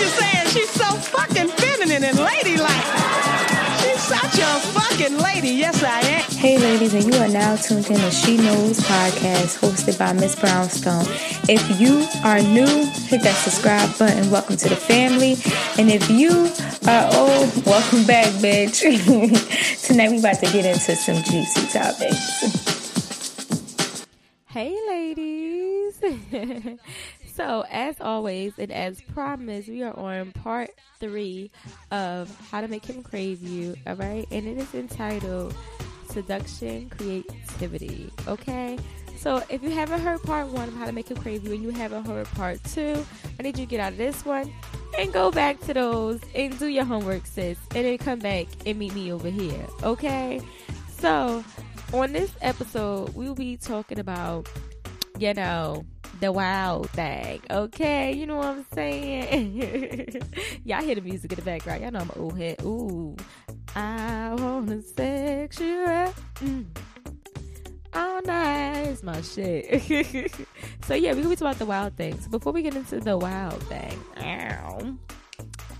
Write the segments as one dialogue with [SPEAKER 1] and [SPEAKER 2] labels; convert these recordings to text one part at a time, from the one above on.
[SPEAKER 1] you saying she's so fucking feminine and ladylike. She's such a fucking lady. Yes, I am.
[SPEAKER 2] Hey, ladies, and you are now tuned in to She Knows podcast hosted by Miss Brownstone. If you are new, hit that subscribe button. Welcome to the family. And if you are old, welcome back, bitch. Tonight, we're about to get into some juicy topics.
[SPEAKER 3] Hey, ladies. so, as always, and as promised, we are on part three of How to Make Him Crave You. All right. And it is entitled Seduction Creativity. Okay. So, if you haven't heard part one of How to Make Him Crave You and you haven't heard part two, I need you to get out of this one and go back to those and do your homework, sis. And then come back and meet me over here. Okay. So, on this episode, we'll be talking about, you know, the wild thing. Okay, you know what I'm saying? Y'all hear the music in the background. Y'all know I'm an old head. Ooh, I wanna sex you up. Mm. Oh, nice, my shit. so yeah, we're gonna be talking about the wild things. Before we get into the wild thing, ow,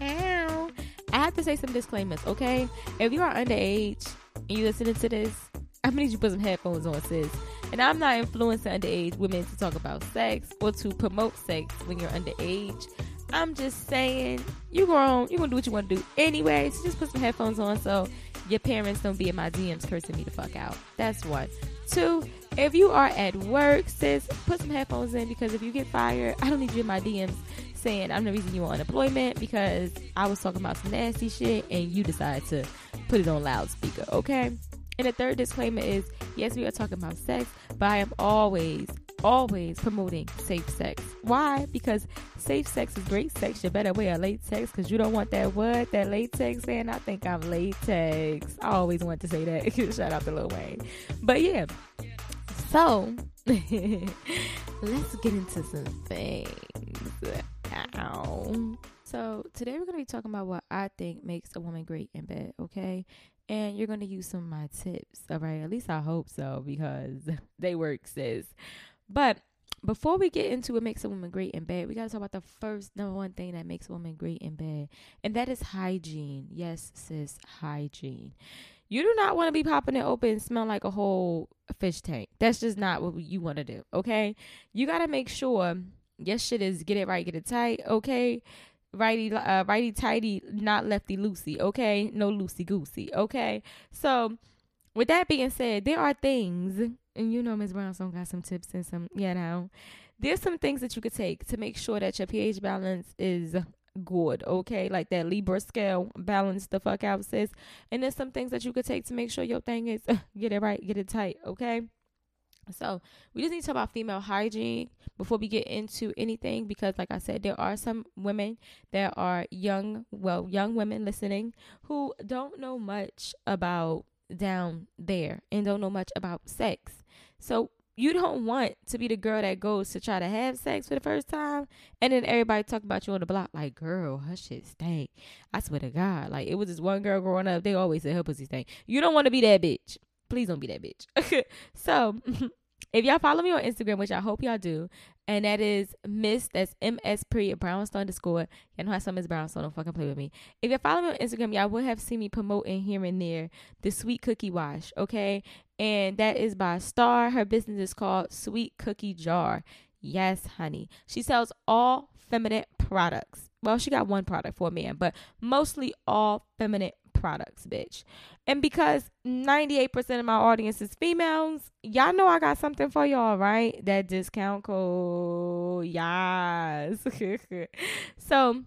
[SPEAKER 3] ow, I have to say some disclaimers. Okay, if you are underage and you listening to this, I'm gonna need you to put some headphones on, sis. And I'm not influencing underage women to talk about sex or to promote sex when you're underage. I'm just saying, you grown, you gonna do what you wanna do anyway. So just put some headphones on so your parents don't be in my DMs cursing me the fuck out. That's one. Two, if you are at work, sis, put some headphones in because if you get fired, I don't need you in my DMs saying I'm the reason you on unemployment because I was talking about some nasty shit and you decide to put it on loudspeaker, okay? And the third disclaimer is yes, we are talking about sex, but I am always, always promoting safe sex. Why? Because safe sex is great sex. You better wear a latex because you don't want that what? That latex, man. I think I'm latex. I always want to say that. Shout out to Lil Wayne. But yeah. So let's get into some things. Ow. So today we're gonna be talking about what I think makes a woman great in bed, okay? and you're going to use some of my tips. All right. At least I hope so because they work, sis. But before we get into what makes a woman great in bed, we got to talk about the first number one thing that makes a woman great in bed, and that is hygiene. Yes, sis, hygiene. You do not want to be popping it open and smell like a whole fish tank. That's just not what you want to do, okay? You got to make sure your shit is get it right, get it tight, okay? Righty uh, righty tighty, not lefty loosey. Okay, no loosey goosey. Okay, so with that being said, there are things, and you know Ms. Brownstone got some tips and some, you know, there's some things that you could take to make sure that your pH balance is good, okay? Like that Libra scale, balance the fuck out, sis. And there's some things that you could take to make sure your thing is get it right, get it tight, okay? So we just need to talk about female hygiene before we get into anything because like I said, there are some women that are young, well, young women listening who don't know much about down there and don't know much about sex. So you don't want to be the girl that goes to try to have sex for the first time and then everybody talk about you on the block like girl her shit stank. I swear to god. Like it was this one girl growing up they always said her pussy stank. You don't want to be that bitch. Please don't be that bitch. So if y'all follow me on Instagram, which I hope y'all do, and that is Miss, that's MS period Brownstone underscore. Y'all know how some is Brownstone, don't fucking play with me. If y'all follow me on Instagram, y'all will have seen me promoting here and there the Sweet Cookie Wash, okay? And that is by Star. Her business is called Sweet Cookie Jar. Yes, honey. She sells all feminine products. Well, she got one product for a man, but mostly all feminine products, bitch. And because 98% of my audience is females, y'all know I got something for y'all, right? That discount code. Yes. so,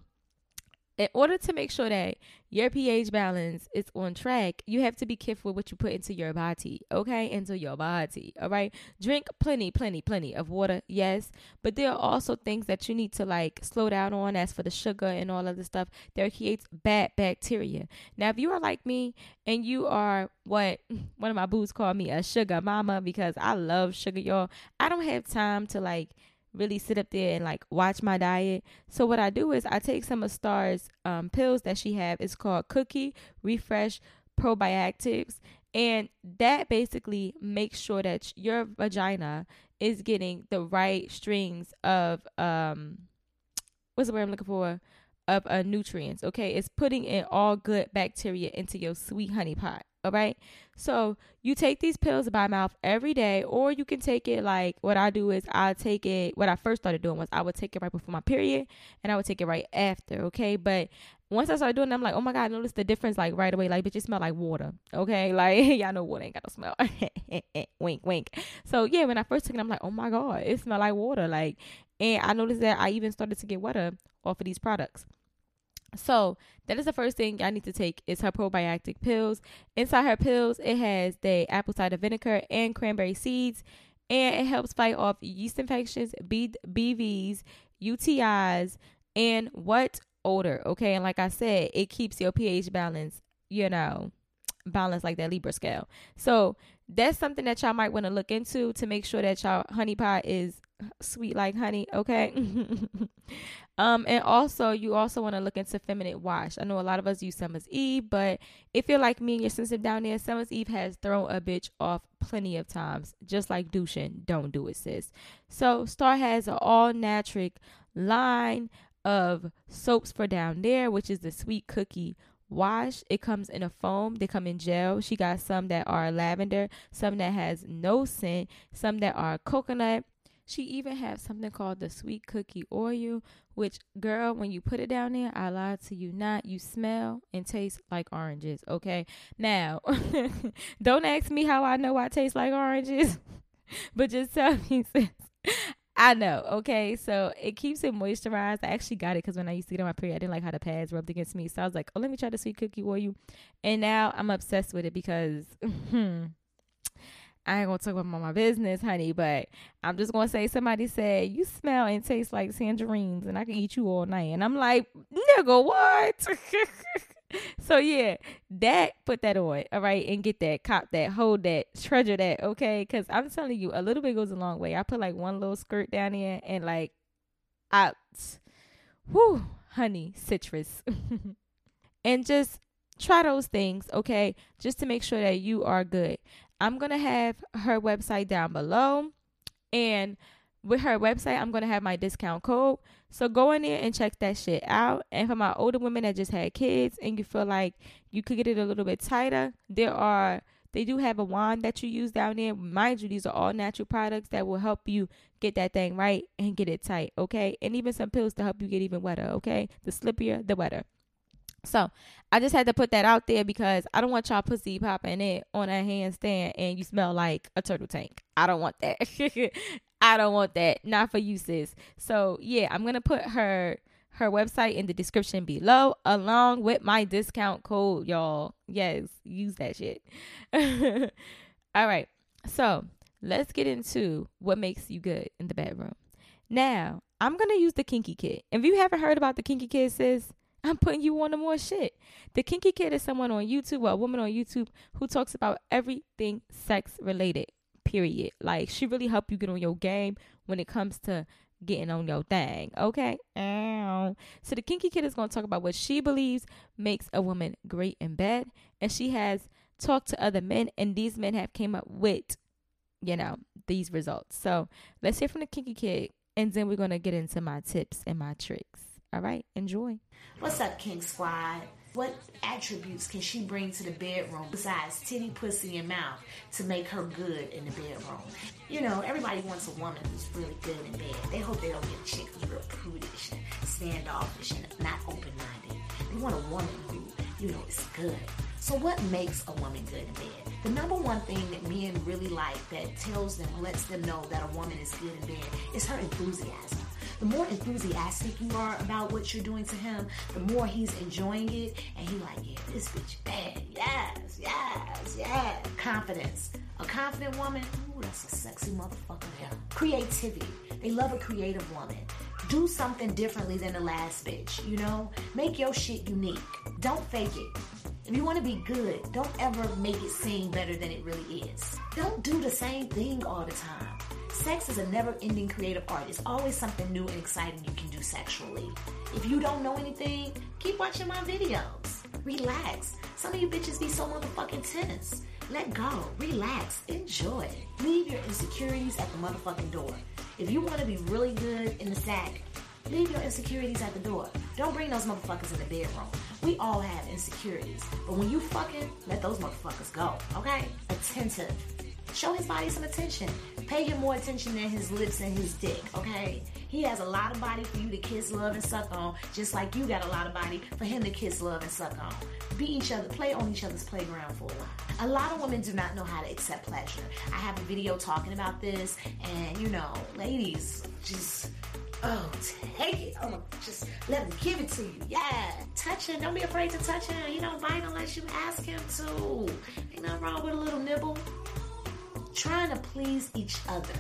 [SPEAKER 3] in order to make sure that your pH balance is on track, you have to be careful what you put into your body, okay? Into your body, all right? Drink plenty, plenty, plenty of water, yes, but there are also things that you need to like slow down on as for the sugar and all of the stuff that creates bad bacteria. Now, if you are like me and you are what one of my boots call me a sugar mama because I love sugar, y'all, I don't have time to like really sit up there and like watch my diet. So what I do is I take some of Star's um, pills that she have. It's called Cookie Refresh Probiotics, and that basically makes sure that your vagina is getting the right strings of um, what's the word I'm looking for? of uh, nutrients. Okay, it's putting in all good bacteria into your sweet honey pot. All right. So you take these pills by mouth every day, or you can take it like what I do is I take it. What I first started doing was I would take it right before my period, and I would take it right after. Okay, but once I started doing it, I'm like, oh my god, I noticed the difference like right away. Like, bitch, it smell like water. Okay, like y'all know water ain't got no smell. wink, wink. So yeah, when I first took it, I'm like, oh my god, it smell like water. Like, and I noticed that I even started to get wetter off of these products. So that is the first thing I need to take is her probiotic pills. Inside her pills, it has the apple cider vinegar and cranberry seeds, and it helps fight off yeast infections, B- BVs, UTIs, and what odor. Okay, and like I said, it keeps your pH balance. You know, balance like that Libra scale. So that's something that y'all might want to look into to make sure that y'all honey pot is sweet like honey. Okay. Um, and also you also want to look into feminine wash. I know a lot of us use Summer's Eve, but if you're like me and you're sensitive down there, Summer's Eve has thrown a bitch off plenty of times. Just like douching, don't do it, sis. So Star has an all natural line of soaps for down there, which is the sweet cookie wash. It comes in a foam. They come in gel. She got some that are lavender, some that has no scent, some that are coconut. She even has something called the sweet cookie oil, which girl, when you put it down there, I lied to you not. You smell and taste like oranges. Okay. Now, don't ask me how I know I taste like oranges, but just tell me sis. I know. Okay. So it keeps it moisturized. I actually got it because when I used to get on my period, I didn't like how the pads rubbed against me. So I was like, oh, let me try the sweet cookie oil. And now I'm obsessed with it because hmm, I ain't gonna talk about my business, honey, but I'm just gonna say somebody said you smell and taste like tangerines, and I can eat you all night. And I'm like, nigga, what? so yeah, that put that on, all right, and get that, cop that, hold that, treasure that, okay? Because I'm telling you, a little bit goes a long way. I put like one little skirt down there, and like, I, whoo, honey, citrus, and just try those things, okay? Just to make sure that you are good. I'm going to have her website down below. And with her website, I'm going to have my discount code. So go in there and check that shit out. And for my older women that just had kids and you feel like you could get it a little bit tighter, there are they do have a wand that you use down there. Mind you, these are all natural products that will help you get that thing right and get it tight, okay? And even some pills to help you get even wetter, okay? The slippier, the wetter. So I just had to put that out there because I don't want y'all pussy popping it on a handstand and you smell like a turtle tank. I don't want that. I don't want that. Not for you, sis. So yeah, I'm gonna put her her website in the description below along with my discount code, y'all. Yes, use that shit. All right. So let's get into what makes you good in the bedroom. Now, I'm gonna use the kinky kit. If you haven't heard about the kinky kit, sis, I'm putting you on to more shit. The Kinky Kid is someone on YouTube or a woman on YouTube who talks about everything sex related. Period. Like she really help you get on your game when it comes to getting on your thing. Okay. Ow. So the Kinky Kid is to talk about what she believes makes a woman great in bed, and she has talked to other men, and these men have came up with, you know, these results. So let's hear from the Kinky Kid, and then we're to get into my tips and my tricks. All right, enjoy.
[SPEAKER 4] What's up, King Squad? What attributes can she bring to the bedroom besides titty, pussy, and mouth to make her good in the bedroom? You know, everybody wants a woman who's really good in bed. They hope they don't get a chick who's real prudish and standoffish and not open-minded. They want a woman who, you know, is good. So what makes a woman good in bed? The number one thing that men really like that tells them, lets them know that a woman is good in bed is her enthusiasm the more enthusiastic you are about what you're doing to him, the more he's enjoying it. And he like, yeah, this bitch bad. Yes, yes, yes. Confidence. A confident woman, ooh, that's a sexy motherfucker. Yeah. Creativity. They love a creative woman. Do something differently than the last bitch, you know? Make your shit unique. Don't fake it. If you want to be good, don't ever make it seem better than it really is. Don't do the same thing all the time. Sex is a never ending creative art. It's always something new and exciting you can do sexually. If you don't know anything, keep watching my videos. Relax. Some of you bitches be so motherfucking tense. Let go. Relax. Enjoy. Leave your insecurities at the motherfucking door. If you want to be really good in the sack, Leave your insecurities at the door. Don't bring those motherfuckers in the bedroom. We all have insecurities. But when you fucking, let those motherfuckers go, okay? Attentive. Show his body some attention. Pay him more attention than his lips and his dick, okay? He has a lot of body for you to kiss, love, and suck on, just like you got a lot of body for him to kiss, love, and suck on. Be each other, play on each other's playground for a while. A lot of women do not know how to accept pleasure. I have a video talking about this, and you know, ladies, just Oh, take it. Oh, just let him give it to you. Yeah. Touch him. Don't be afraid to touch him. He don't bite unless you ask him to. Ain't nothing wrong with a little nibble. Trying to please each other.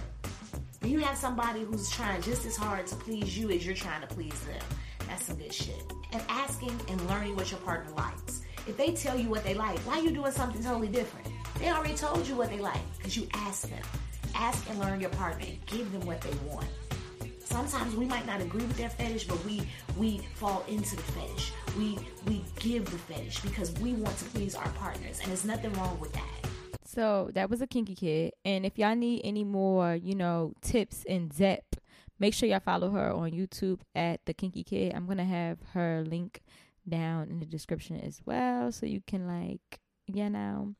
[SPEAKER 4] When you have somebody who's trying just as hard to please you as you're trying to please them, that's some good shit. And asking and learning what your partner likes. If they tell you what they like, why are you doing something totally different? They already told you what they like because you asked them. Ask and learn your partner give them what they want sometimes we might not agree with their fetish, but we we fall into the fetish. We we give the fetish because we want to please our partners, and there's nothing wrong with that.
[SPEAKER 3] So that was a kinky kid, and if y'all need any more, you know, tips and zep, make sure y'all follow her on YouTube at the Kinky Kid. I'm gonna have her link down in the description as well, so you can like, you know.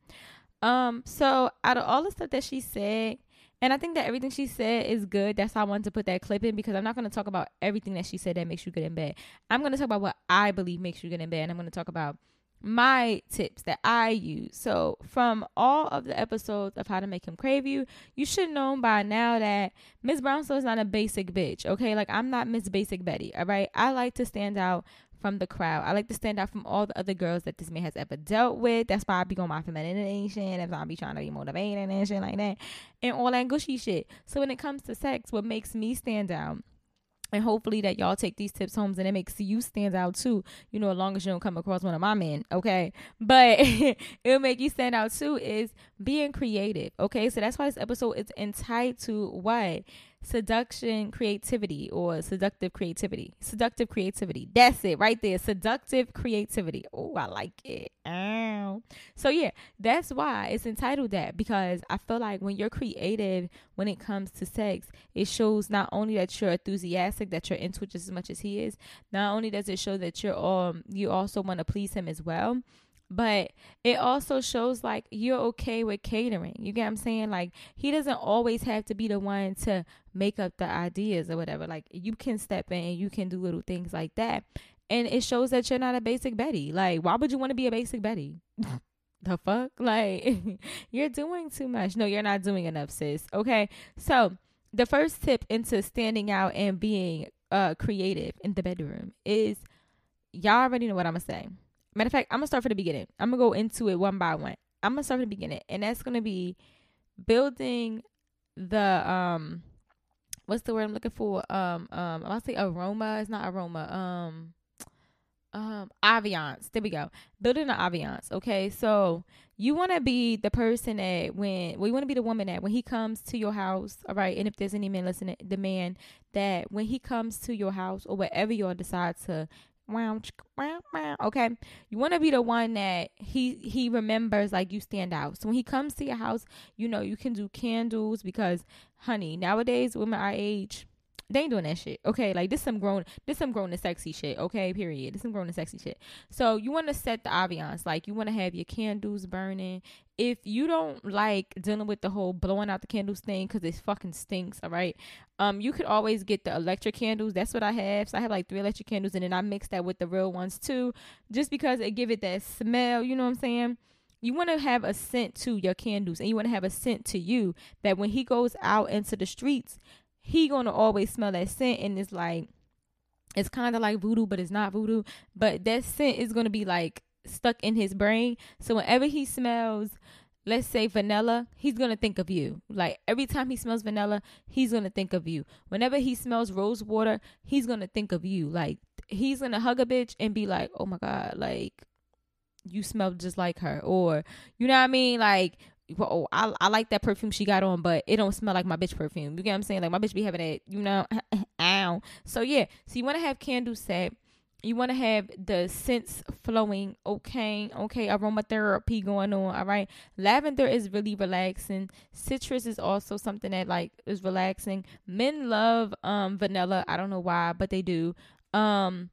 [SPEAKER 3] Um, so out of all the stuff that she said, and I think that everything she said is good. That's why I wanted to put that clip in because I'm not going to talk about everything that she said that makes you good in bed. I'm going to talk about what I believe makes you good in bed. And I'm going to talk about my tips that I use. So, from all of the episodes of How to Make Him Crave You, you should know by now that Miss Brownstone is not a basic bitch, okay? Like, I'm not Miss Basic Betty, all right? I like to stand out from the crowd. I like to stand out from all the other girls that this man has ever dealt with. That's why I be going my feminination. That's why I be trying to be motivated and shit like that. And all that gushy shit. So when it comes to sex, what makes me stand out and hopefully that y'all take these tips home and it makes you stand out too you know as long as you don't come across one of my men okay but it'll make you stand out too is being creative okay so that's why this episode is entitled to what seduction creativity or seductive creativity. Seductive creativity. That's it right there. Seductive creativity. Oh, I like it. Ow. So yeah, that's why it's entitled that because I feel like when you're creative when it comes to sex, it shows not only that you're enthusiastic, that you're into it just as much as he is. Not only does it show that you're um you also want to please him as well but it also shows like you're okay with catering. You get what I'm saying? Like he doesn't always have to be the one to make up the ideas or whatever. Like you can step in and you can do little things like that. And it shows that you're not a basic Betty. Like, why would you want to be a basic Betty? the fuck? Like, you're doing too much. No, you're not doing enough, sis. Okay. So, the first tip into standing out and being uh creative in the bedroom is y'all already know what I'm gonna say. Matter of fact, I'm gonna start from the beginning. I'm gonna go into it one by one. I'm gonna start from the beginning, and that's gonna be building the um, what's the word I'm looking for? Um, um, I say aroma. It's not aroma. Um, um, ambiance. There we go. Building an aviance. Okay, so you want to be the person that when well, want to be the woman that when he comes to your house, all right. And if there's any men listening, the man that when he comes to your house or wherever y'all decide to Okay, you want to be the one that he he remembers like you stand out. So when he comes to your house, you know you can do candles because, honey, nowadays women our age they ain't doing that shit. Okay, like this some grown this some grown and sexy shit. Okay, period. This some grown and sexy shit. So you want to set the ambiance. Like you want to have your candles burning. If you don't like dealing with the whole blowing out the candles thing because it fucking stinks, all right. Um, you could always get the electric candles. That's what I have. So I have like three electric candles, and then I mix that with the real ones too, just because it give it that smell. You know what I'm saying? you want to have a scent to your candles and you want to have a scent to you that when he goes out into the streets he gonna always smell that scent and it's like it's kind of like voodoo but it's not voodoo. But that scent is gonna be like stuck in his brain. So whenever he smells let's say vanilla he's gonna think of you. Like every time he smells vanilla he's gonna think of you. Whenever he smells rose water he's gonna think of you. Like he's gonna hug a bitch and be like oh my god like you smell just like her or you know what i mean? Like oh, I, I like that perfume she got on, but it don't smell like my bitch perfume. You get what I'm saying? Like my bitch be having it, you know. Ow. So yeah, so you want to have candles set. you want to have the scents flowing, okay, okay, aromatherapy going on, all right. Lavender is really relaxing. Citrus is also something that like is relaxing. Men love um vanilla. I don't know why, but they do. Um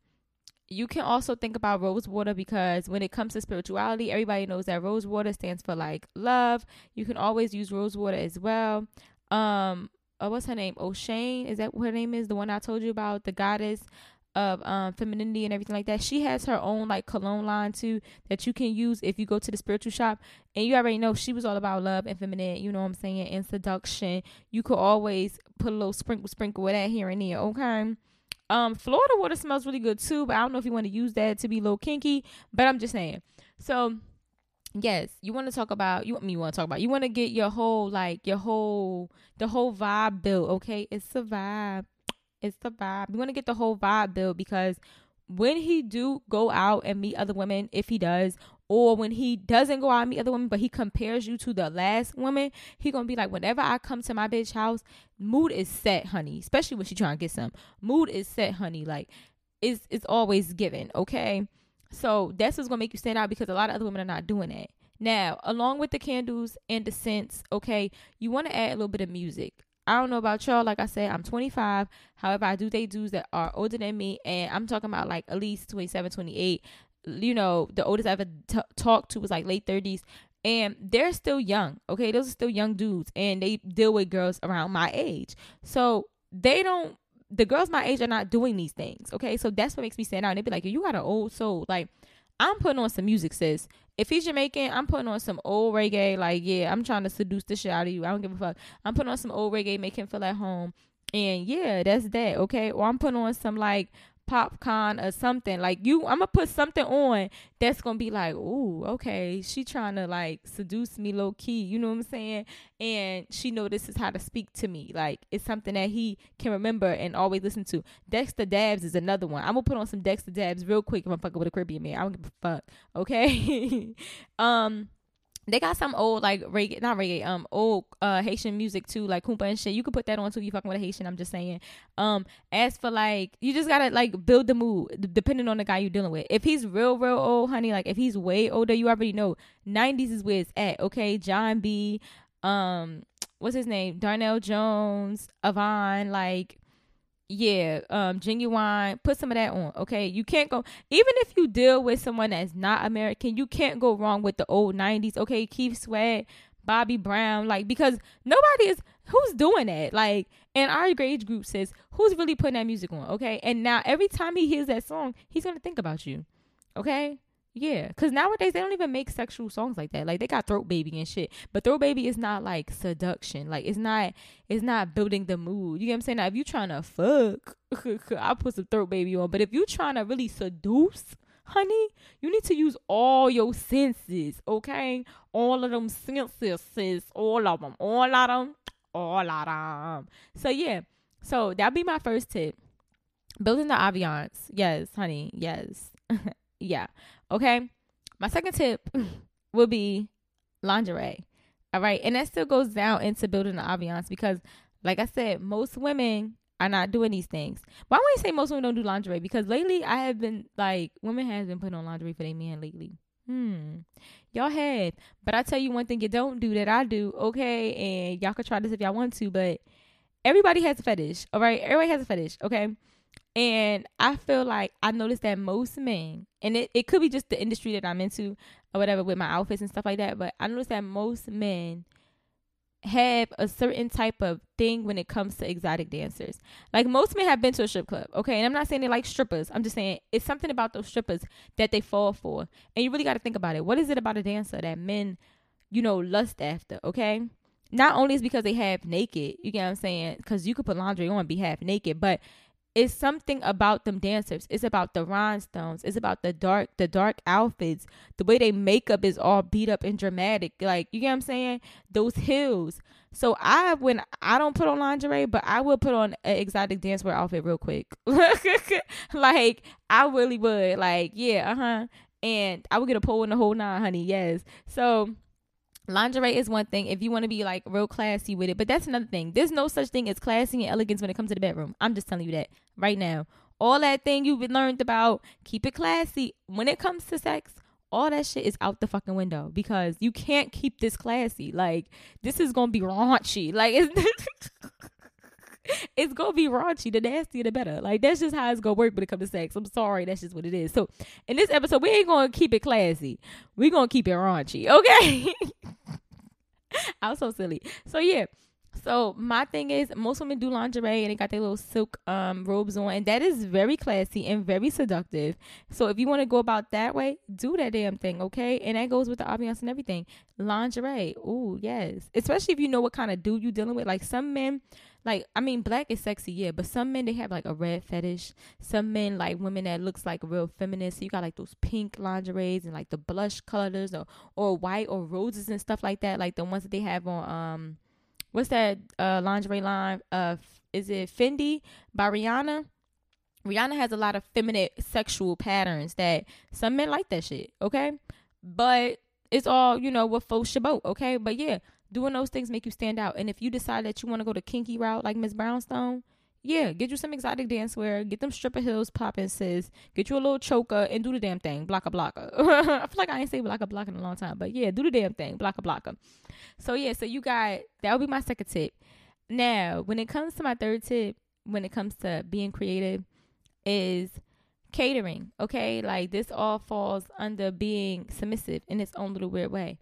[SPEAKER 3] you can also think about rose water because when it comes to spirituality, everybody knows that rose water stands for like love. You can always use rose water as well. Um, uh, what's her name? Oshun, is that what her name is? The one I told you about, the goddess of um femininity and everything like that. She has her own like cologne line too that you can use if you go to the spiritual shop. And you already know she was all about love and feminine, you know what I'm saying, and seduction. You could always put a little sprinkle sprinkle with that here and there, okay? Um, Florida water smells really good too, but I don't know if you want to use that to be a little kinky. But I'm just saying. So yes, you want to talk about you want me want to talk about you want to get your whole like your whole the whole vibe built. Okay, it's a vibe. It's the vibe. You want to get the whole vibe built because when he do go out and meet other women, if he does, or when he doesn't go out and meet other women, but he compares you to the last woman, he gonna be like, whenever I come to my bitch house, mood is set, honey. Especially when she trying to get some. Mood is set, honey. Like, it's it's always given, okay? So that's what's gonna make you stand out because a lot of other women are not doing that. Now, along with the candles and the scents, okay, you want to add a little bit of music. I don't know about y'all. Like I said, I'm 25. However, I do date dudes that are older than me, and I'm talking about like at least 27, 28. You know, the oldest I ever t- talked to was like late 30s, and they're still young. Okay, those are still young dudes, and they deal with girls around my age. So they don't. The girls my age are not doing these things. Okay, so that's what makes me stand out. And they be like, "You got an old soul." Like I'm putting on some music, sis. If he's Jamaican, I'm putting on some old reggae. Like, yeah, I'm trying to seduce the shit out of you. I don't give a fuck. I'm putting on some old reggae, make him feel at home. And yeah, that's that. Okay. Or I'm putting on some like popcorn or something. Like you, I'm gonna put something on that's gonna be like, ooh, okay, she trying to like seduce me low key. You know what I'm saying? And she know this is how to speak to me. Like it's something that he can remember and always listen to. Dexta Daps is another one. I'm gonna put on some Dexta Daps real quick if I'm fucking with a Caribbean man. I don't give a fuck. Okay. um they got some old like reggae, not reggae, um, old uh Haitian music too, like kompa and shit. You could put that on too you fucking with a Haitian. I'm just saying. Um, as for like, you just gotta like build the mood depending on the guy you're dealing with. If he's real, real old, honey, like if he's way older, you already know 90s is where it's at. Okay, Jon B, um, what's his name, Donell Jones, Avon, like yeah, um, Ginuwine. Put some of that on, okay? You can't go even if you deal with someone that's not American. You can't go wrong with the old '90s, okay? Keith Sweat, Bobby Brown, like because nobody is who's doing that. Like, and our age group says who's really putting that music on, okay? And now every time he hears that song, he's gonna think about you, okay? Yeah, because nowadays they don't even make sexual songs like that. Like they got throat baby and shit. But throat baby is not like seduction. Like it's not it's not building the mood. You get what I'm saying? Now if you trying to fuck, I'll put some throat baby on. But if you trying to really seduce, honey, you need to use all your senses, okay? All of them senses, sis. All of them. All of them. All of them. So yeah. So that'd be my first tip. Building the ambiance. Yes, honey. Yes. yeah. Okay. My second tip will be lingerie. All right. And that still goes down into building the ambiance because, like I said, most women are not doing these things. Why would you say most women don't do lingerie? Because lately I have been like, women has been putting on lingerie for their men lately. Hmm. Y'all have. But I tell you one thing you don't do that I do, okay? And y'all can try this if y'all want to, but everybody has a fetish. All right. Everybody has a fetish. Okay. And I feel like I noticed that most men, and it, it could be just the industry that I'm into or whatever with my outfits and stuff like that, but I noticed that most men have a certain type of thing when it comes to exotic dancers. Like most men have been to a strip club, okay? And I'm not saying they like strippers. I'm just saying it's something about those strippers that they fall for. And you really got to think about it. What is it about a dancer that men, you know, lust after, okay? Not only is because they have naked, you get what I'm saying? Because you could put laundry on and be half naked, but it's something about them dancers. It's about the rhinestones. It's about the dark, the dark outfits. The way they makeup is all beat up and dramatic. Like you get what I'm saying? Those heels. So I when I don't put on lingerie, but I will put on an exotic dancewear outfit real quick. like I really would. Like yeah, uh huh. And I would get a pole in the whole nine, honey. Yes. So lingerie is one thing if you want to be like real classy with it but that's another thing there's no such thing as classy and elegance when it comes to the bedroom i'm just telling you that right now all that thing you've learned about, keep it classy. When it comes to sex, all that shit is out the fucking window because you can't keep this classy. Like this is gonna be raunchy. Like it's it's gonna be raunchy. The nastier the better. Like that's just how it's gonna work when it comes to sex. I'm sorry, that's just what it is. So in this episode, we ain't gonna keep it classy. we gonna keep it raunchy, okay? I was so silly. So yeah. So my thing is most women do lingerie and they got their little silk um robes on and that is very classy and very seductive. So if you want to go about that way, do that damn thing, okay? And that goes with the ambiance and everything. Lingerie. Ooh, yes. Especially if you know what kind of dude you're dealing with. Like some men like I mean black is sexy, yeah, but some men they have like a red fetish. Some men like women that looks like real feminine. So you got like those pink lingeries and like the blush colors or or white or roses and stuff like that, like the ones that they have on um what's that uh lingerie line? Uh is it Fenty by Rihanna? Rihanna has a lot of feminine sexual patterns that some men like that shit, okay? But it's all, you know, with faux chabot, okay? But yeah, doing those things make you stand out. And if you decide that you want to go the kinky route like Miss Brownstone, yeah, get you some exotic dancewear, get them stripper heels popping, sis. Get you a little choker and do the damn thing, blocka blocka. I feel like I ain't say blocka blocka in a long time, but yeah, do the damn thing, blocka blocka. So yeah, so you got that would be my second tip. Now, when it comes to my third tip, when it comes to being creative, is catering. Okay, like this all falls under being submissive in its own little weird way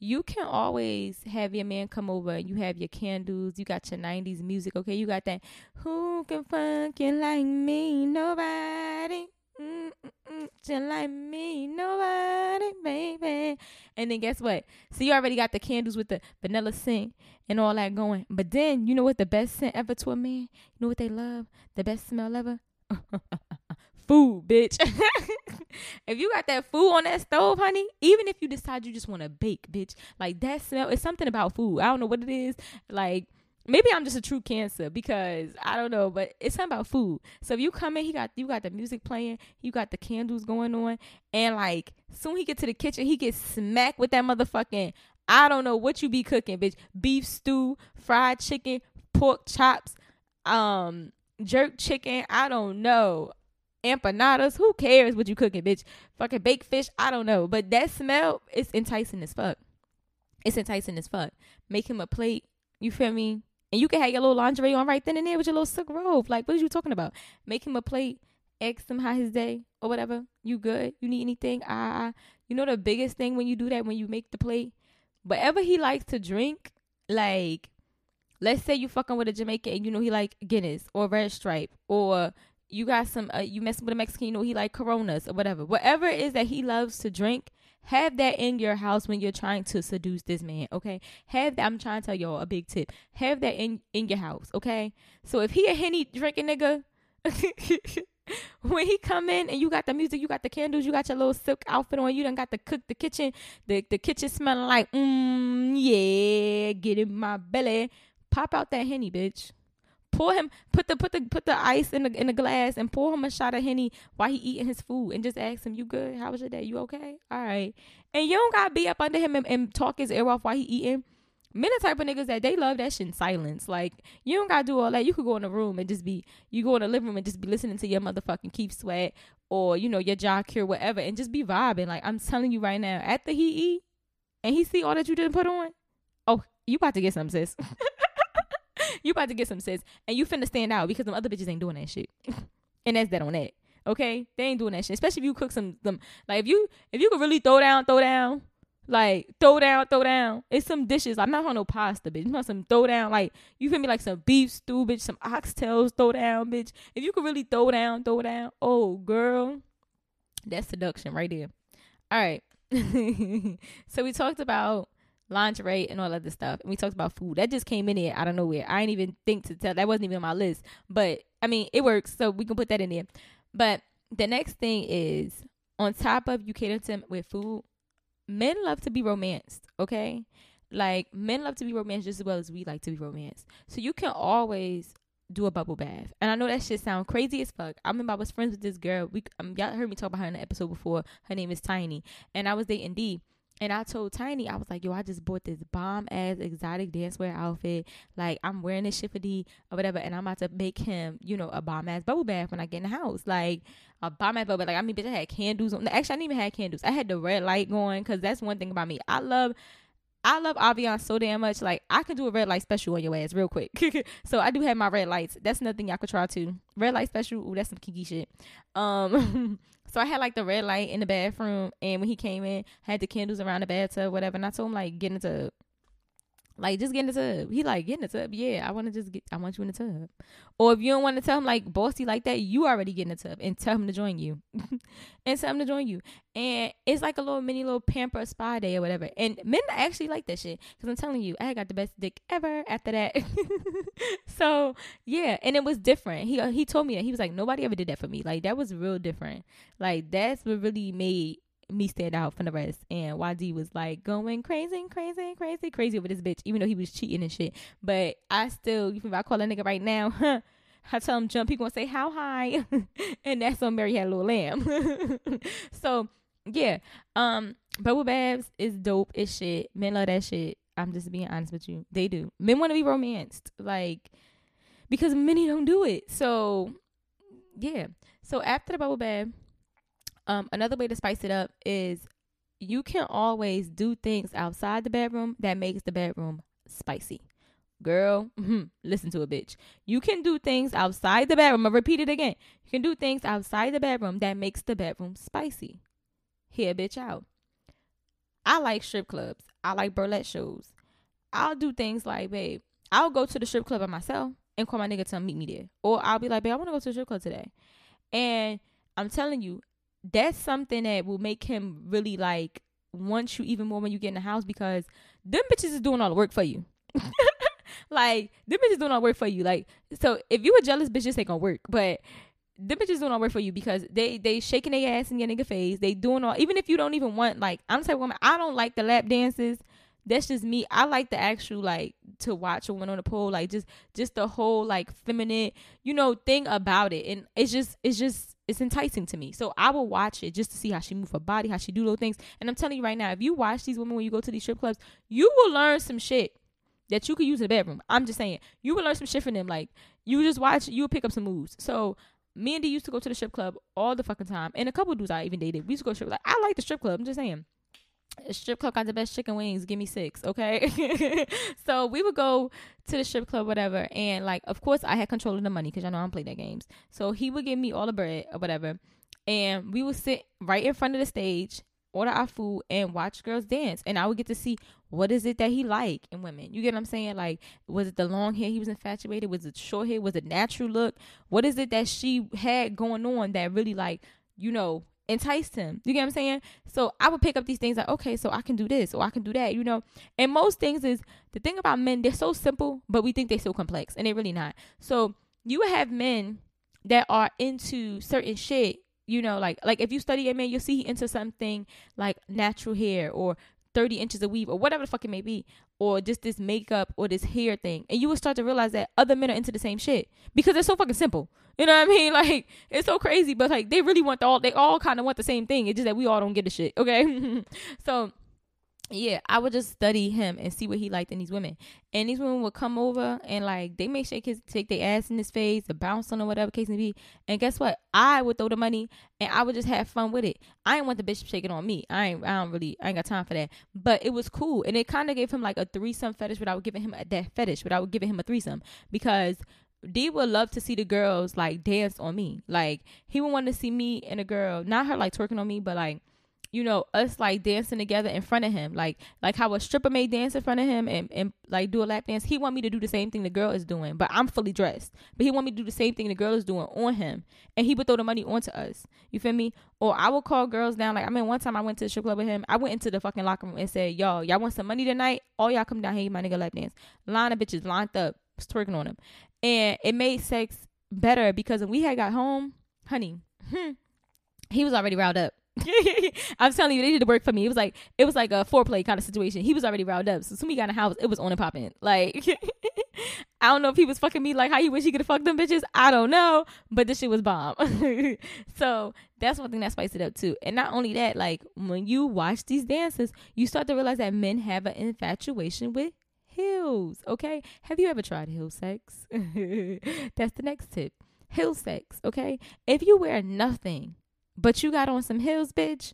[SPEAKER 3] you can always have your man come over and you have your candles, you got your 90s music, okay? You got that who can fuck you like me? Nobody. Mm-mm-mm, just like me, nobody, baby. And then guess what? So you already got the candles with the vanilla scent and all that going. But then you know what the best scent ever to a man? You know what they love? The best smell ever? food, bitch. if you got that food on that stove, honey, even if you decide you just want to bake, bitch, like that smell, it's something about food. I don't know what it is. Like, maybe I'm just a true cancer because I don't know, but it's something about food. So if you come in, he got you got the music playing, you got the candles going on, and like soon he get to the kitchen, he gets smacked with that motherfucking I don't know what you be cooking, bitch. Beef stew, fried chicken, pork chops, um, jerk chicken. I don't know empanadas. Who cares what you cooking, bitch? Fucking baked fish. I don't know. But that smell is enticing as fuck. It's enticing as fuck. Make him a plate. You feel me? And you can have your little lingerie on right then and there with your little silk robe. Like, what are you talking about? Make him a plate. Ask him how his day or whatever. You good? You need anything? Ah, you know the biggest thing when you do that when you make the plate, whatever he likes to drink, like let's say you fucking with a Jamaican and you know he like Guinness or Red Stripe or you got some uh, you messing with a Mexican, you know he like Coronas or whatever. Whatever it is that he loves to drink, have that in your house when you're trying to seduce this man, okay? Have that I'm trying to tell y'all a big tip. Have that in in your house, okay? So if he a henny drinking nigga when he come in and you got the music, you got the candles, you got your little silk outfit on, you done got the cook the kitchen, the the kitchen smelling like mmm yeah, get in my belly. Pop out that henny, bitch pour him put the put the put the ice in the in the glass and pour him a shot of henny while he eating his food and just ask him, "You good? How was your day? You okay? All right." And you don't gotta be up under him and, and talk his ear off while he eating. Men are type of niggas that they love that shit in silence. Like you don't gotta do all that. You could go in the room and just be you go in the living room and just be listening to your motherfucking Keith Sweat or you know your Jah Cure whatever and just be vibing. Like I'm telling you right now, after he eat and he see all that you didn't put on, oh you about to get some sis. you about to get some sis, and you finna stand out because them other bitches ain't doing that shit. and that's that on that. Okay, they ain't doing that shit. Especially if you cook some them like if you if you could really throw down, throw down, like throw down, throw down. It's some dishes. I'm not on no pasta, bitch. I'm some throw down, like you feel me, like some beef stew, bitch, some oxtails, throw down, bitch. If you could really throw down, throw down. Oh, girl, that's seduction right there. All right. so we talked about lingerie and all other stuff. And we talked about food. That just came in there out of nowhere. I didn't even think to tell that wasn't even on my list. But I mean it works, so we can put that in there. But the next thing is on top of you cater to with food, men love to be romanced, okay? Like men love to be romanced just as well as we like to be romanced. So you can always do a bubble bath. And I know that shit sound crazy as fuck. I remember I was friends with this girl. We um, y'all heard me talk about her in the episode before. Her name is Tiny, and I was dating D And I told Tiny, I was like, yo, I just bought this bomb ass exotic dancewear outfit. Like, I'm wearing this D or whatever. And I'm about to make him, you know, a bomb ass bubble bath when I get in the house. Like, a bomb ass bubble. Like, I mean, bitch, I had candles on. Actually, I didn't even have candles. I had the red light going because that's one thing about me. I love. I love Avion so damn much. Like I can do a red light special on your ass real quick. so I do have my red lights. That's nothing y'all could try too. Red light special. Ooh, that's some kinky shit. Um, So I had like the red light in the bathroom, and when he came in, had the candles around the bathtub, whatever. And I told him like, get in the tub. Like just get in the tub. He like get in the tub. Yeah, I want to just get. I want you in the tub. Or if you don't want to tell him like bossy like that, you already get in the tub and tell him to join you, and tell him to join you. And it's like a little mini little pamper spa day or whatever. And men actually like that shit because I'm telling you, I got the best dick ever after that. so yeah, and it was different. He uh, he told me that he was like nobody ever did that for me. Like that was real different. Like that's what really made me stand out from the rest. And YD was like going crazy, crazy, crazy, crazy with this bitch, even though he was cheating and shit. But I still, if I call a nigga right now, huh, I tell him jump, he gonna say how high, and that's when Mary had a little lamb. so yeah, um, bubble baths is dope. It's shit. Men love that shit. I'm just being honest with you. They do. Men want to be romanced, like because many don't do it. So yeah. So after the bubble bath, um, another way to spice it up is you can always do things outside the bedroom that makes the bedroom spicy. Girl, listen to a bitch. You can do things outside the bedroom. I'll repeat it again. You can do things outside the bedroom that makes the bedroom spicy. Hear bitch out. I like strip clubs. I like burlesque shows. I'll do things like, babe, I'll go to the strip club by myself and call my nigga to meet me there. Or I'll be like, babe, I want to go to the strip club today. And I'm telling you, that's something that will make him really like want you even more when you get in the house because them bitches is doing all the work for you. like them bitches doing all the work for you. Like so if you a jealous bitch, this ain't gonna work. But them bitches doing all work for you because they they shaking their ass in your nigga face. They doing all even if you don't even want like I'm the type woman I don't like the lap dances. That's just me. I like the actual like to watch a woman on the pole, like just just the whole like feminine, you know, thing about it. And it's just it's just it's enticing to me. So I will watch it just to see how she move her body, how she do those things. And I'm telling you right now, if you watch these women when you go to these strip clubs, you will learn some shit that you could use in the bedroom. I'm just saying, you will learn some shit from them. Like you just watch, you will pick up some moves. So me and D used to go to the strip club all the fucking time, and a couple dudes I even dated. We used to go to strip. Like I like the strip club. I'm just saying strip club got the best chicken wings. Give me six, okay? so we would go to the strip club, whatever, and like, of course, I had control of the money because I know I don't play that games. So he would give me all the bread or whatever, and we would sit right in front of the stage, order our food, and watch girls dance. And I would get to see what is it that he like in women. You get what I'm saying? Like, was it the long hair he was infatuated? Was it short hair? Was it natural look? What is it that she had going on that really like, you know, enticed him. You get what I'm saying? So I would pick up these things like, okay, so I can do this or I can do that, you know. And most things is the thing about men, they're so simple, but we think they're so complex, and they're really not. So you have men that are into certain shit, you know, like like if you study a man, you'll see he into something like natural hair or 30 inches of weave or whatever the fuck it may be or just this makeup or this hair thing and you will start to realize that other men are into the same shit because it's so fucking simple. You know what i mean? Like it's so crazy but like they really want the all they all kind of want the same thing. It's just that we all don't get the shit okay? So yeah, I would just study him and see what he liked in these women. And these women would come over and like they may shake his take their ass in his face or bounce on or whatever case may be. And guess what? I would throw the money and I would just have fun with it. I ain't want the bitch shaking on me. I ain't I don't really I ain't got time for that. But it was cool. And it kinda gave him like a threesome fetish without giving him a that fetish, without giving him a threesome. Because D would love to see the girls like dance on me. Like he would want to see me and a girl, not her like twerking on me, but like you know, us like dancing together in front of him. Like like how a stripper may dance in front of him and, and like do a lap dance. He want me to do the same thing the girl is doing, but I'm fully dressed. But he want me to do the same thing the girl is doing on him. And he would throw the money onto us. You feel me? Or I would call girls down. Like I mean one time I went to the strip club with him. I went into the fucking locker room and said, Y'all, y'all want some money tonight? All y'all come down here, my nigga lap dance. Line of bitches lined up, twerking on him. And it made sex better because when we had got home, honey, hmm, he was already riled up. I'm telling you, they did the work for me. It was like it was like a foreplay kind of situation. He was already riled up. So as soon as we got in the house, it was on and popping. Like I don't know if he was fucking me like how you wish he could have fucked them bitches. I don't know, but this shit was bomb. so that's one thing that spiced it up too. And not only that, like when you watch these dances, you start to realize that men have an infatuation with heels. Okay, have you ever tried heel sex? that's the next tip. Heel sex. Okay, if you wear nothing but you got on some heels, bitch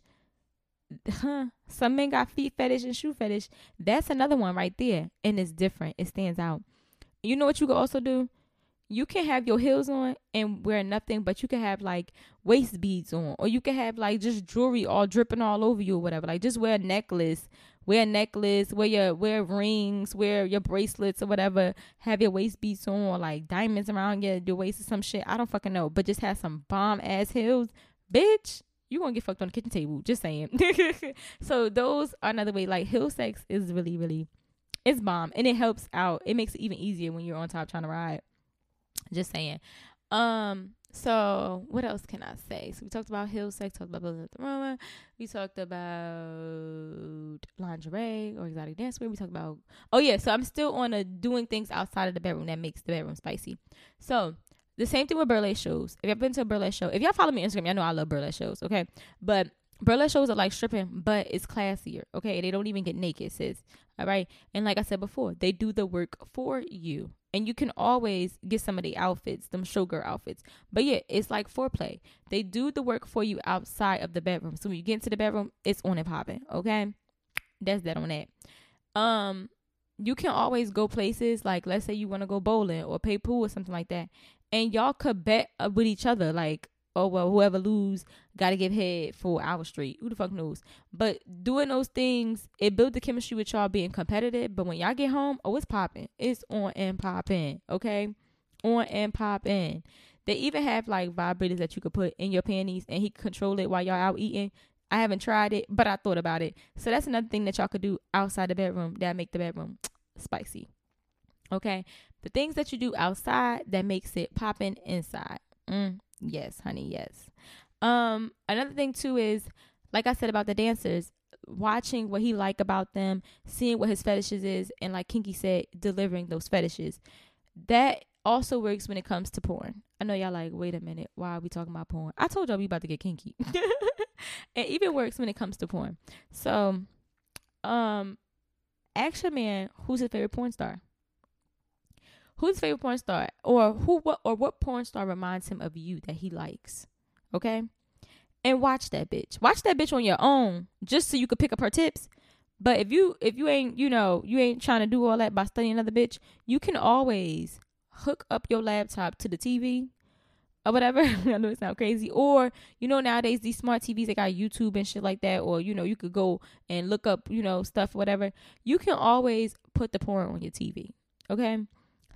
[SPEAKER 3] huh, some men got feet fetish and shoe fetish. That's another one right there. And it's different. It stands out. You know what you can also do? You can have your heels on and wear nothing, but you can have like waist beads on, or you can have like just jewelry all dripping all over you or whatever. Like just wear a necklace, wear a necklace, wear your wear rings, wear your bracelets or whatever. Have your waist beads on, or like diamonds around your, your waist or some shit. I don't fucking know, but just have some bomb ass heels, bitch you gonna get fucked on the kitchen table. Just saying. so those are another way. Like hill sex is really, really, it's bomb, and it helps out. It makes it even easier when you're on top trying to ride. Just saying. Um. So what else can I say? So we talked about hill sex. Talked about the aroma. We talked about lingerie or exotic dancewear. We talked about. Oh yeah. So I'm still on a doing things outside of the bedroom that makes the bedroom spicy. So the same thing with burlesque shows. If you've been to a burlesque show, if y'all follow me on Instagram, y'all know I love burlesque shows. Okay, but burlesque shows are like stripping, but it's classier. Okay, they don't even get naked, sis. All right, and like I said before, they do the work for you, and you can always get some of the outfits, them showgirl outfits. But yeah, it's like foreplay. They do the work for you outside of the bedroom. So when you get into the bedroom, it's on and popping. Okay, that's that on that. Um, you can always go places like let's say you want to go bowling or pay pool or something like that and y'all could bet uh, with each other like oh well whoever lose gotta give head for our street who the fuck knows but doing those things it built the chemistry with y'all being competitive but when y'all get home oh it's popping it's on and popping okay on and popping they even have like vibrators that you could put in your panties and he control it while y'all out eating I haven't tried it, but I thought about it. So that's another thing that y'all could do outside the bedroom that make the bedroom spicy. Okay. The things that you do outside that makes it popping inside. Mm, yes, honey, yes. Um, another thing too is, like I said about the dancers, watching what he like about them, seeing what his fetishes is, and like Kinky said, delivering those fetishes. That also works when it comes to porn. I know y'all like, wait a minute, why are we talking about porn? I told y'all we about to get kinky. it even works when it comes to porn. So, um, action man, who's his favorite porn star? Who's favorite porn star, or who what or what porn star reminds him of you that he likes? Okay, and watch that bitch. Watch that bitch on your own, just so you could pick up her tips. But if you if you ain't you know you ain't trying to do all that by studying another bitch, you can always hook up your laptop to the TV or whatever. I know it sounds crazy. Or, you know, nowadays these smart TVs they got YouTube and shit like that. Or, you know, you could go and look up, you know, stuff, whatever. You can always put the porn on your TV. Okay.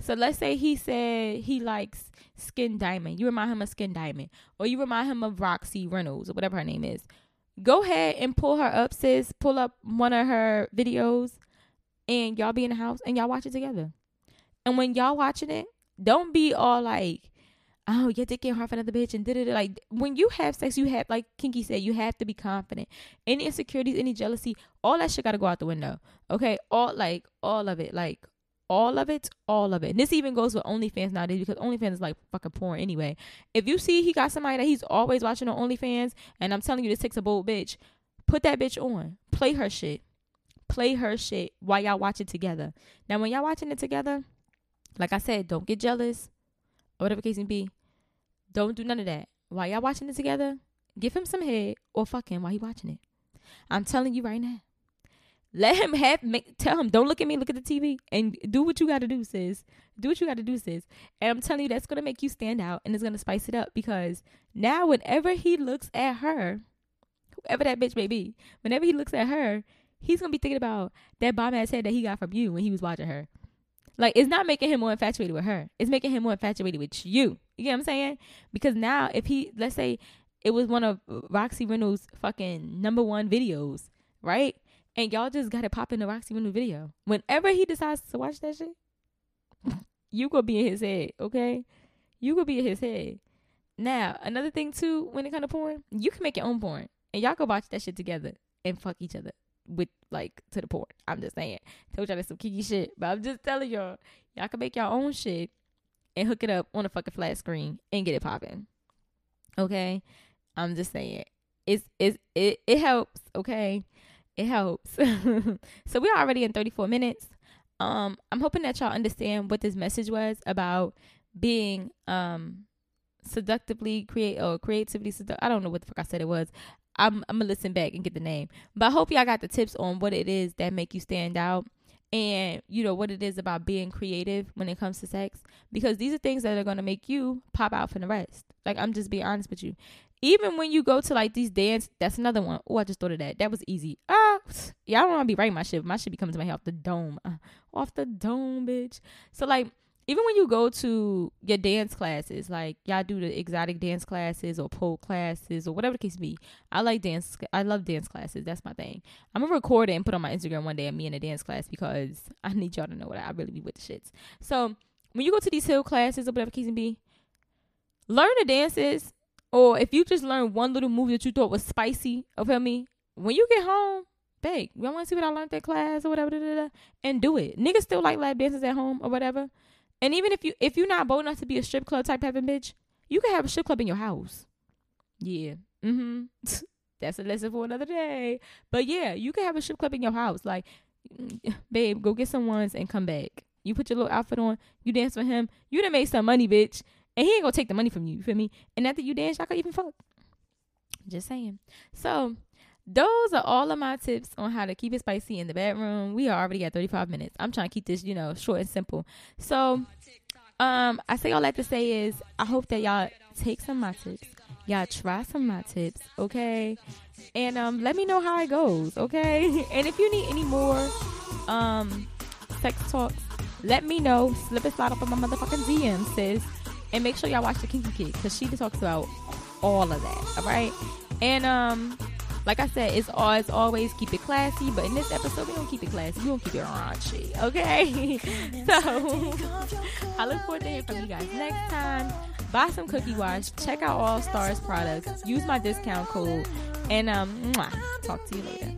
[SPEAKER 3] So let's say he said he likes Skin Diamond. You remind him of Skin Diamond. Or you remind him of Roxy Reynolds or whatever her name is. Go ahead and pull her up, sis. Pull up one of her videos and y'all be in the house and y'all watch it together. And when y'all watching it, don't be all like, oh, your dick getting hard for another bitch and did it. Like when you have sex, you have like Kinky said, you have to be confident. Any insecurities, any jealousy, all that shit gotta go out the window. Okay, all like all of it, like all of it, all of it. And this even goes with OnlyFans nowadays because OnlyFans is like fucking porn anyway. If you see he got somebody that he's always watching on OnlyFans, and I'm telling you this takes a bold bitch, put that bitch on. Play her shit. Play her shit while y'all watch it together. Now when y'all watching it together, like I said, don't get jealous or whatever case may be. Don't do none of that. While y'all watching it together, give him some head or fuck him while he watching it. I'm telling you right now. Let him have make tell him don't look at me, look at the TV and do what you gotta do, sis. Do what you gotta do, sis. And I'm telling you that's gonna make you stand out and it's gonna spice it up because now whenever he looks at her, whoever that bitch may be, whenever he looks at her, he's gonna be thinking about that bomb ass head that he got from you when he was watching her. Like it's not making him more infatuated with her. It's making him more infatuated with you. You get what I'm saying? Because now if he let's say it was one of Roxy Reynolds' fucking number one videos, right? And y'all just got to pop in the Roxy Reynolds video. Whenever he decides to watch that shit, you gonna be in his head, okay? You gonna be in his head. Now, another thing too, when it comes to porn, you can make your own porn, and y'all can watch that shit together and fuck each other with like to the port. I'm just saying. Told y'all that's some kiki shit, but I'm just telling y'all, y'all can make your own shit and hook it up on a fucking flat screen and get it popping. Okay, I'm just saying. It's it's it it helps. Okay, it helps. so we're already in 34 minutes. Um, I'm hoping that y'all understand what this message was about being um seductively create or creatively sedu- I don't know what the fuck I said it was. I'm I'm gonna listen back and get the name. But I hope y'all got the tips on what it is that make you stand out and you know what it is about being creative when it comes to sex because these are things that are gonna make you pop out from the rest. Like I'm just being honest with you. Even when you go to like these dance, that's another one. Oh, I just thought of that. That was easy. Ah, y'all don't want to be writing my shit. My shit be coming to my head off the dome, uh, off the dome, bitch. So like even when you go to your dance classes, like y'all do the exotic dance classes or pole classes or whatever the case be. I like dance. I love dance classes. That's my thing. I'm gonna record it and put on my Instagram one day of me in a dance class because I need y'all to know what I really be with the shits. So when you go to these hill classes or whatever the case be, learn the dances. Or if you just learn one little move that you thought was spicy, oh, feel me? When you get home, beg, y'all want to see what I learned that class or whatever, da, da, da, and do it. Niggas still like lap dances at home or whatever. And even if you if you're not bold enough to be a strip club type having bitch, you can have a strip club in your house. Yeah. Mm-hmm. That's a lesson for another day. But yeah, you can have a strip club in your house. Like, babe, go get some ones and come back. You put your little outfit on, you dance for him, you done made some money, bitch. And he ain't gonna take the money from you, you feel me? And after you dance, y'all can even fuck. Just saying. So those are all of my tips on how to keep it spicy in the bedroom. We are already at 35 minutes. I'm trying to keep this, you know, short and simple. So, um, I say all that to say is I hope that y'all take some of my tips. Y'all try some of my tips, okay? And um, let me know how it goes, okay? and if you need any more um sex talks, let me know. Slip and slide up on my motherfucking DM, sis. And make sure y'all watch the Kinky Kid because she talks about all of that. All right. And um, like I said, it's always always keep it classy, but in this episode we don't keep it classy. We don't keep it raunchy, okay? so I look forward to hearing from you guys next time. Buy some cookie wash. Check out All Stars products. Use my discount code, and um, talk to you later.